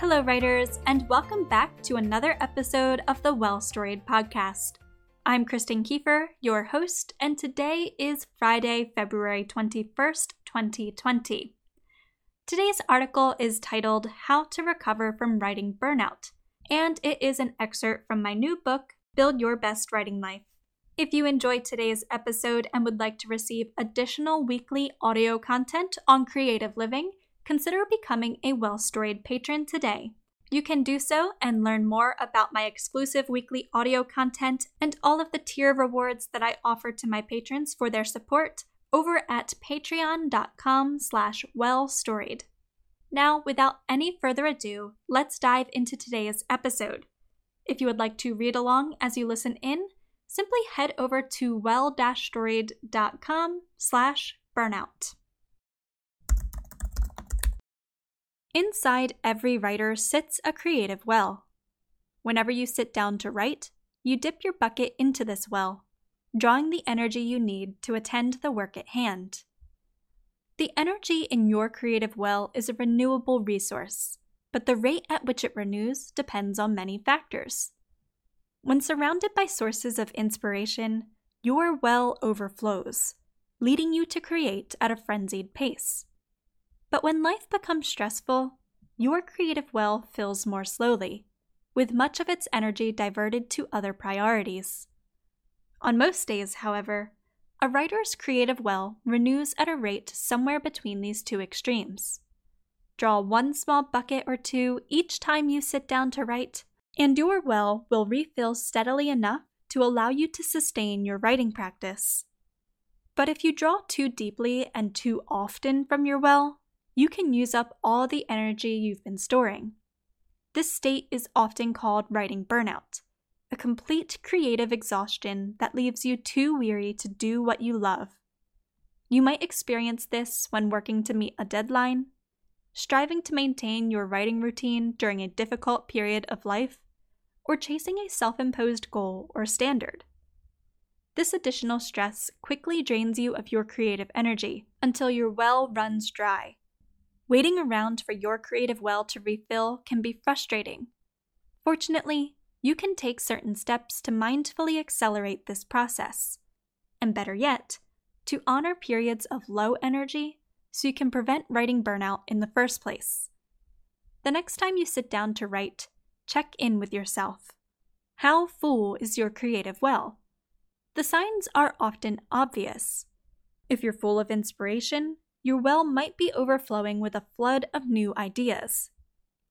Hello, writers, and welcome back to another episode of the Well Storied podcast. I'm Kristen Kieffer, your host, and today is Friday, February 21st, 2020. Today's article is titled How to Recover from Writing Burnout, and it is an excerpt from my new book, Build Your Best Writing Life. If you enjoyed today's episode and would like to receive additional weekly audio content on creative living, consider becoming a Well Storied patron today. You can do so and learn more about my exclusive weekly audio content and all of the tier rewards that I offer to my patrons for their support over at patreon.com slash wellstoried. Now, without any further ado, let's dive into today's episode. If you would like to read along as you listen in, simply head over to well-storied.com slash burnout. Inside every writer sits a creative well. Whenever you sit down to write, you dip your bucket into this well, drawing the energy you need to attend the work at hand. The energy in your creative well is a renewable resource, but the rate at which it renews depends on many factors. When surrounded by sources of inspiration, your well overflows, leading you to create at a frenzied pace. But when life becomes stressful, your creative well fills more slowly, with much of its energy diverted to other priorities. On most days, however, a writer's creative well renews at a rate somewhere between these two extremes. Draw one small bucket or two each time you sit down to write, and your well will refill steadily enough to allow you to sustain your writing practice. But if you draw too deeply and too often from your well, you can use up all the energy you've been storing. This state is often called writing burnout, a complete creative exhaustion that leaves you too weary to do what you love. You might experience this when working to meet a deadline, striving to maintain your writing routine during a difficult period of life, or chasing a self imposed goal or standard. This additional stress quickly drains you of your creative energy until your well runs dry Waiting around for your creative well to refill can be frustrating. Fortunately, you can take certain steps to mindfully accelerate this process. And better yet, to honor periods of low energy so you can prevent writing burnout in the first place. The next time you sit down to write, check in with yourself. How full is your creative well? The signs are often obvious. If you're full of inspiration, your well might be overflowing with a flood of new ideas.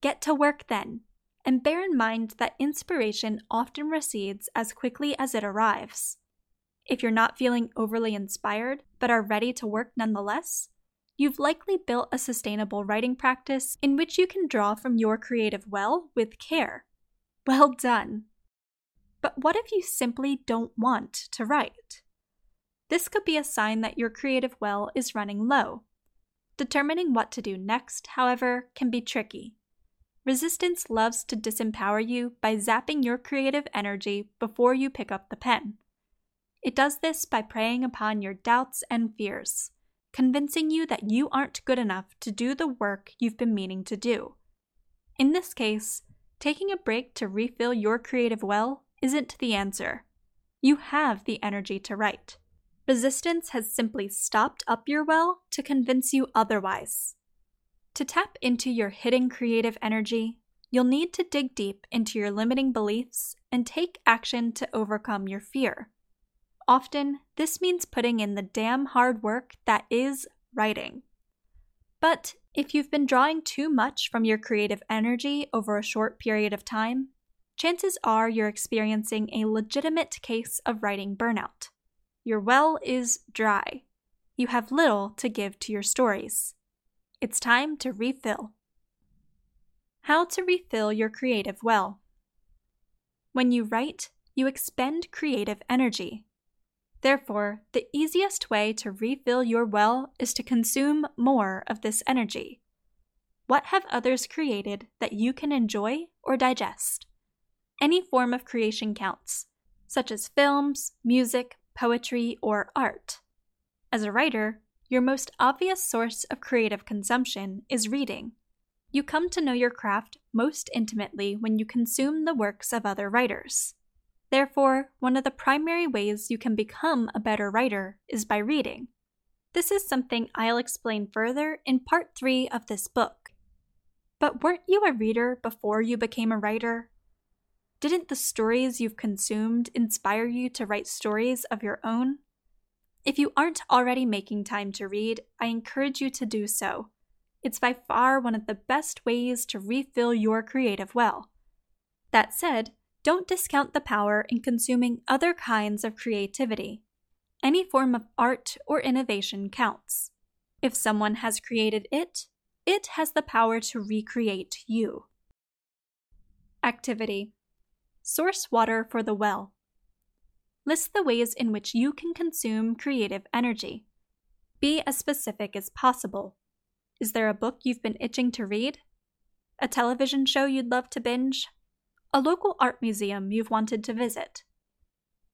Get to work then, and bear in mind that inspiration often recedes as quickly as it arrives. If you're not feeling overly inspired but are ready to work nonetheless, you've likely built a sustainable writing practice in which you can draw from your creative well with care. Well done! But what if you simply don't want to write? This could be a sign that your creative well is running low. Determining what to do next, however, can be tricky. Resistance loves to disempower you by zapping your creative energy before you pick up the pen. It does this by preying upon your doubts and fears, convincing you that you aren't good enough to do the work you've been meaning to do. In this case, taking a break to refill your creative well isn't the answer. You have the energy to write. Resistance has simply stopped up your well to convince you otherwise. To tap into your hidden creative energy, you'll need to dig deep into your limiting beliefs and take action to overcome your fear. Often, this means putting in the damn hard work that is writing. But if you've been drawing too much from your creative energy over a short period of time, chances are you're experiencing a legitimate case of writing burnout. Your well is dry. You have little to give to your stories. It's time to refill. How to refill your creative well. When you write, you expend creative energy. Therefore, the easiest way to refill your well is to consume more of this energy. What have others created that you can enjoy or digest? Any form of creation counts, such as films, music, poetry, or art. As a writer, your most obvious source of creative consumption is reading. You come to know your craft most intimately when you consume the works of other writers. Therefore, one of the primary ways you can become a better writer is by reading. This is something I'll explain further in part 3 of this book. But weren't you a reader before you became a writer? Didn't the stories you've consumed inspire you to write stories of your own? If you aren't already making time to read, I encourage you to do so. It's by far one of the best ways to refill your creative well. That said, don't discount the power in consuming other kinds of creativity. Any form of art or innovation counts. If someone has created it, it has the power to recreate you. Activity Source water for the well. List the ways in which you can consume creative energy. Be as specific as possible. Is there a book you've been itching to read? A television show you'd love to binge? A local art museum you've wanted to visit?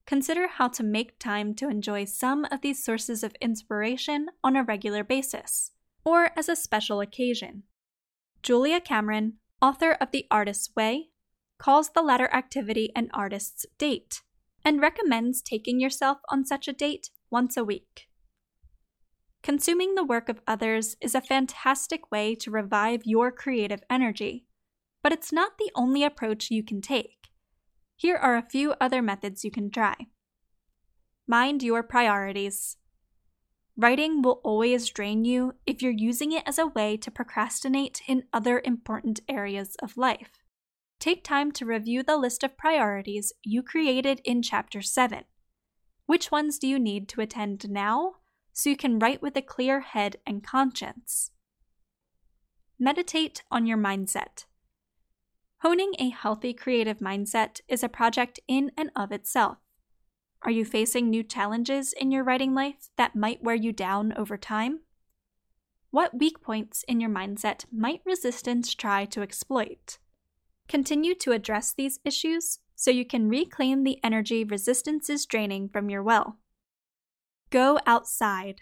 Consider how to make time to enjoy some of these sources of inspiration on a regular basis, or as a special occasion. Julia Cameron, author of The Artist's Way, calls the latter activity an artist's date and recommends taking yourself on such a date once a week. Consuming the work of others is a fantastic way to revive your creative energy, but it's not the only approach you can take. Here are a few other methods you can try. Mind your priorities. Writing will always drain you if you're using it as a way to procrastinate in other important areas of life. Take time to review the list of priorities you created in Chapter 7. Which ones do you need to attend now so you can write with a clear head and conscience. Meditate on your mindset. Honing a healthy creative mindset is a project in and of itself. Are you facing new challenges in your writing life that might wear you down over time? What weak points in your mindset might resistance try to exploit? Continue to address these issues so you can reclaim the energy resistance is draining from your well. Go outside.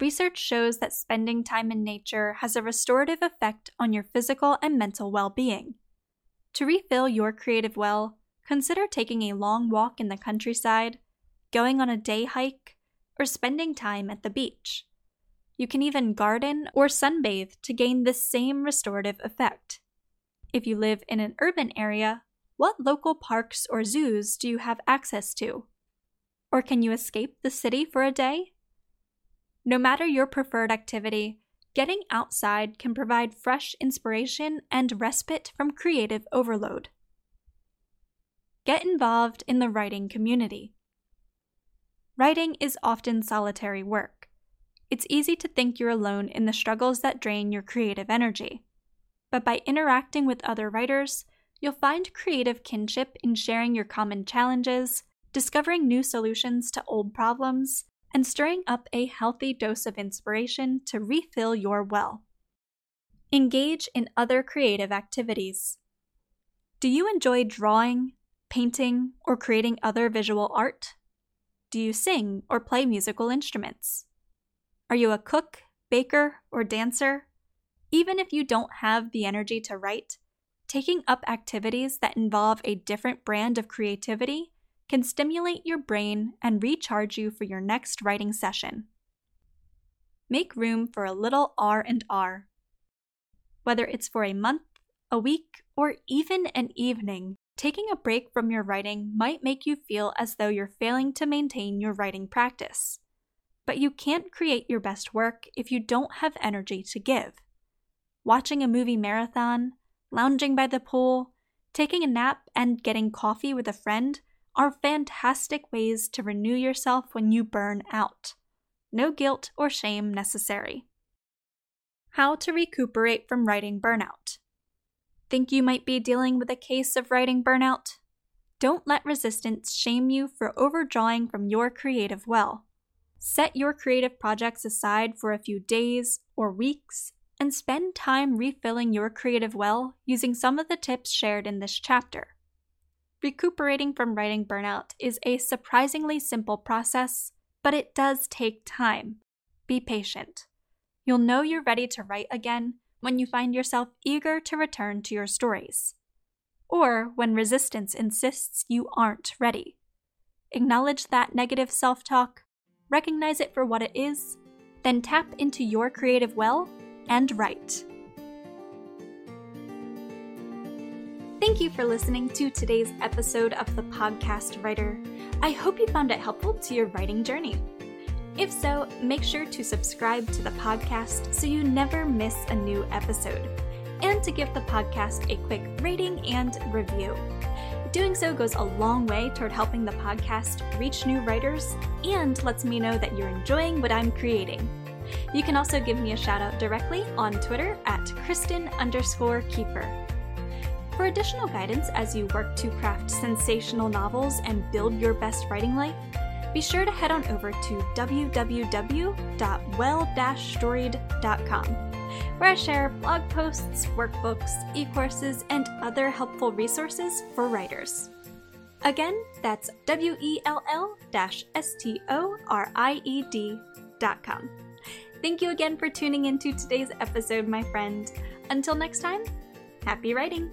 Research shows that spending time in nature has a restorative effect on your physical and mental well being. To refill your creative well, consider taking a long walk in the countryside, going on a day hike, or spending time at the beach. You can even garden or sunbathe to gain this same restorative effect. If you live in an urban area, what local parks or zoos do you have access to? Or can you escape the city for a day? No matter your preferred activity, getting outside can provide fresh inspiration and respite from creative overload. Get involved in the writing community. Writing is often solitary work. It's easy to think you're alone in the struggles that drain your creative energy. But by interacting with other writers, you'll find creative kinship in sharing your common challenges, discovering new solutions to old problems, and stirring up a healthy dose of inspiration to refill your well. Engage in other creative activities. Do you enjoy drawing, painting, or creating other visual art? Do you sing or play musical instruments? Are you a cook, baker, or dancer? Even if you don't have the energy to write, taking up activities that involve a different brand of creativity can stimulate your brain and recharge you for your next writing session. Make room for a little R&R. Whether it's for a month, a week, or even an evening, taking a break from your writing might make you feel as though you're failing to maintain your writing practice. But you can't create your best work if you don't have energy to give. Watching a movie marathon, lounging by the pool, taking a nap, and getting coffee with a friend are fantastic ways to renew yourself when you burn out. No guilt or shame necessary. How to recuperate from writing burnout. Think you might be dealing with a case of writing burnout? Don't let resistance shame you for overdrawing from your creative well. Set your creative projects aside for a few days or weeks and spend time refilling your creative well using some of the tips shared in this chapter. Recuperating from writing burnout is a surprisingly simple process, but it does take time. Be patient. You'll know you're ready to write again when you find yourself eager to return to your stories, or when resistance insists you aren't ready. Acknowledge that negative self talk, recognize it for what it is, then tap into your creative well and write. Thank you for listening to today's episode of the Podcast Writer. I hope you found it helpful to your writing journey. If so, make sure to subscribe to the podcast so you never miss a new episode, and to give the podcast a quick rating and review. Doing so goes a long way toward helping the podcast reach new writers and lets me know that you're enjoying what I'm creating. You can also give me a shout out directly on Twitter at Kristen underscore kieffer. For additional guidance as you work to craft sensational novels and build your best writing life, be sure to head on over to www.well-storied.com, where I share blog posts, workbooks, e courses, and other helpful resources for writers. Again, that's W E L L S T O R I E D.com. Thank you again for tuning into today's episode, my friend. Until next time, happy writing!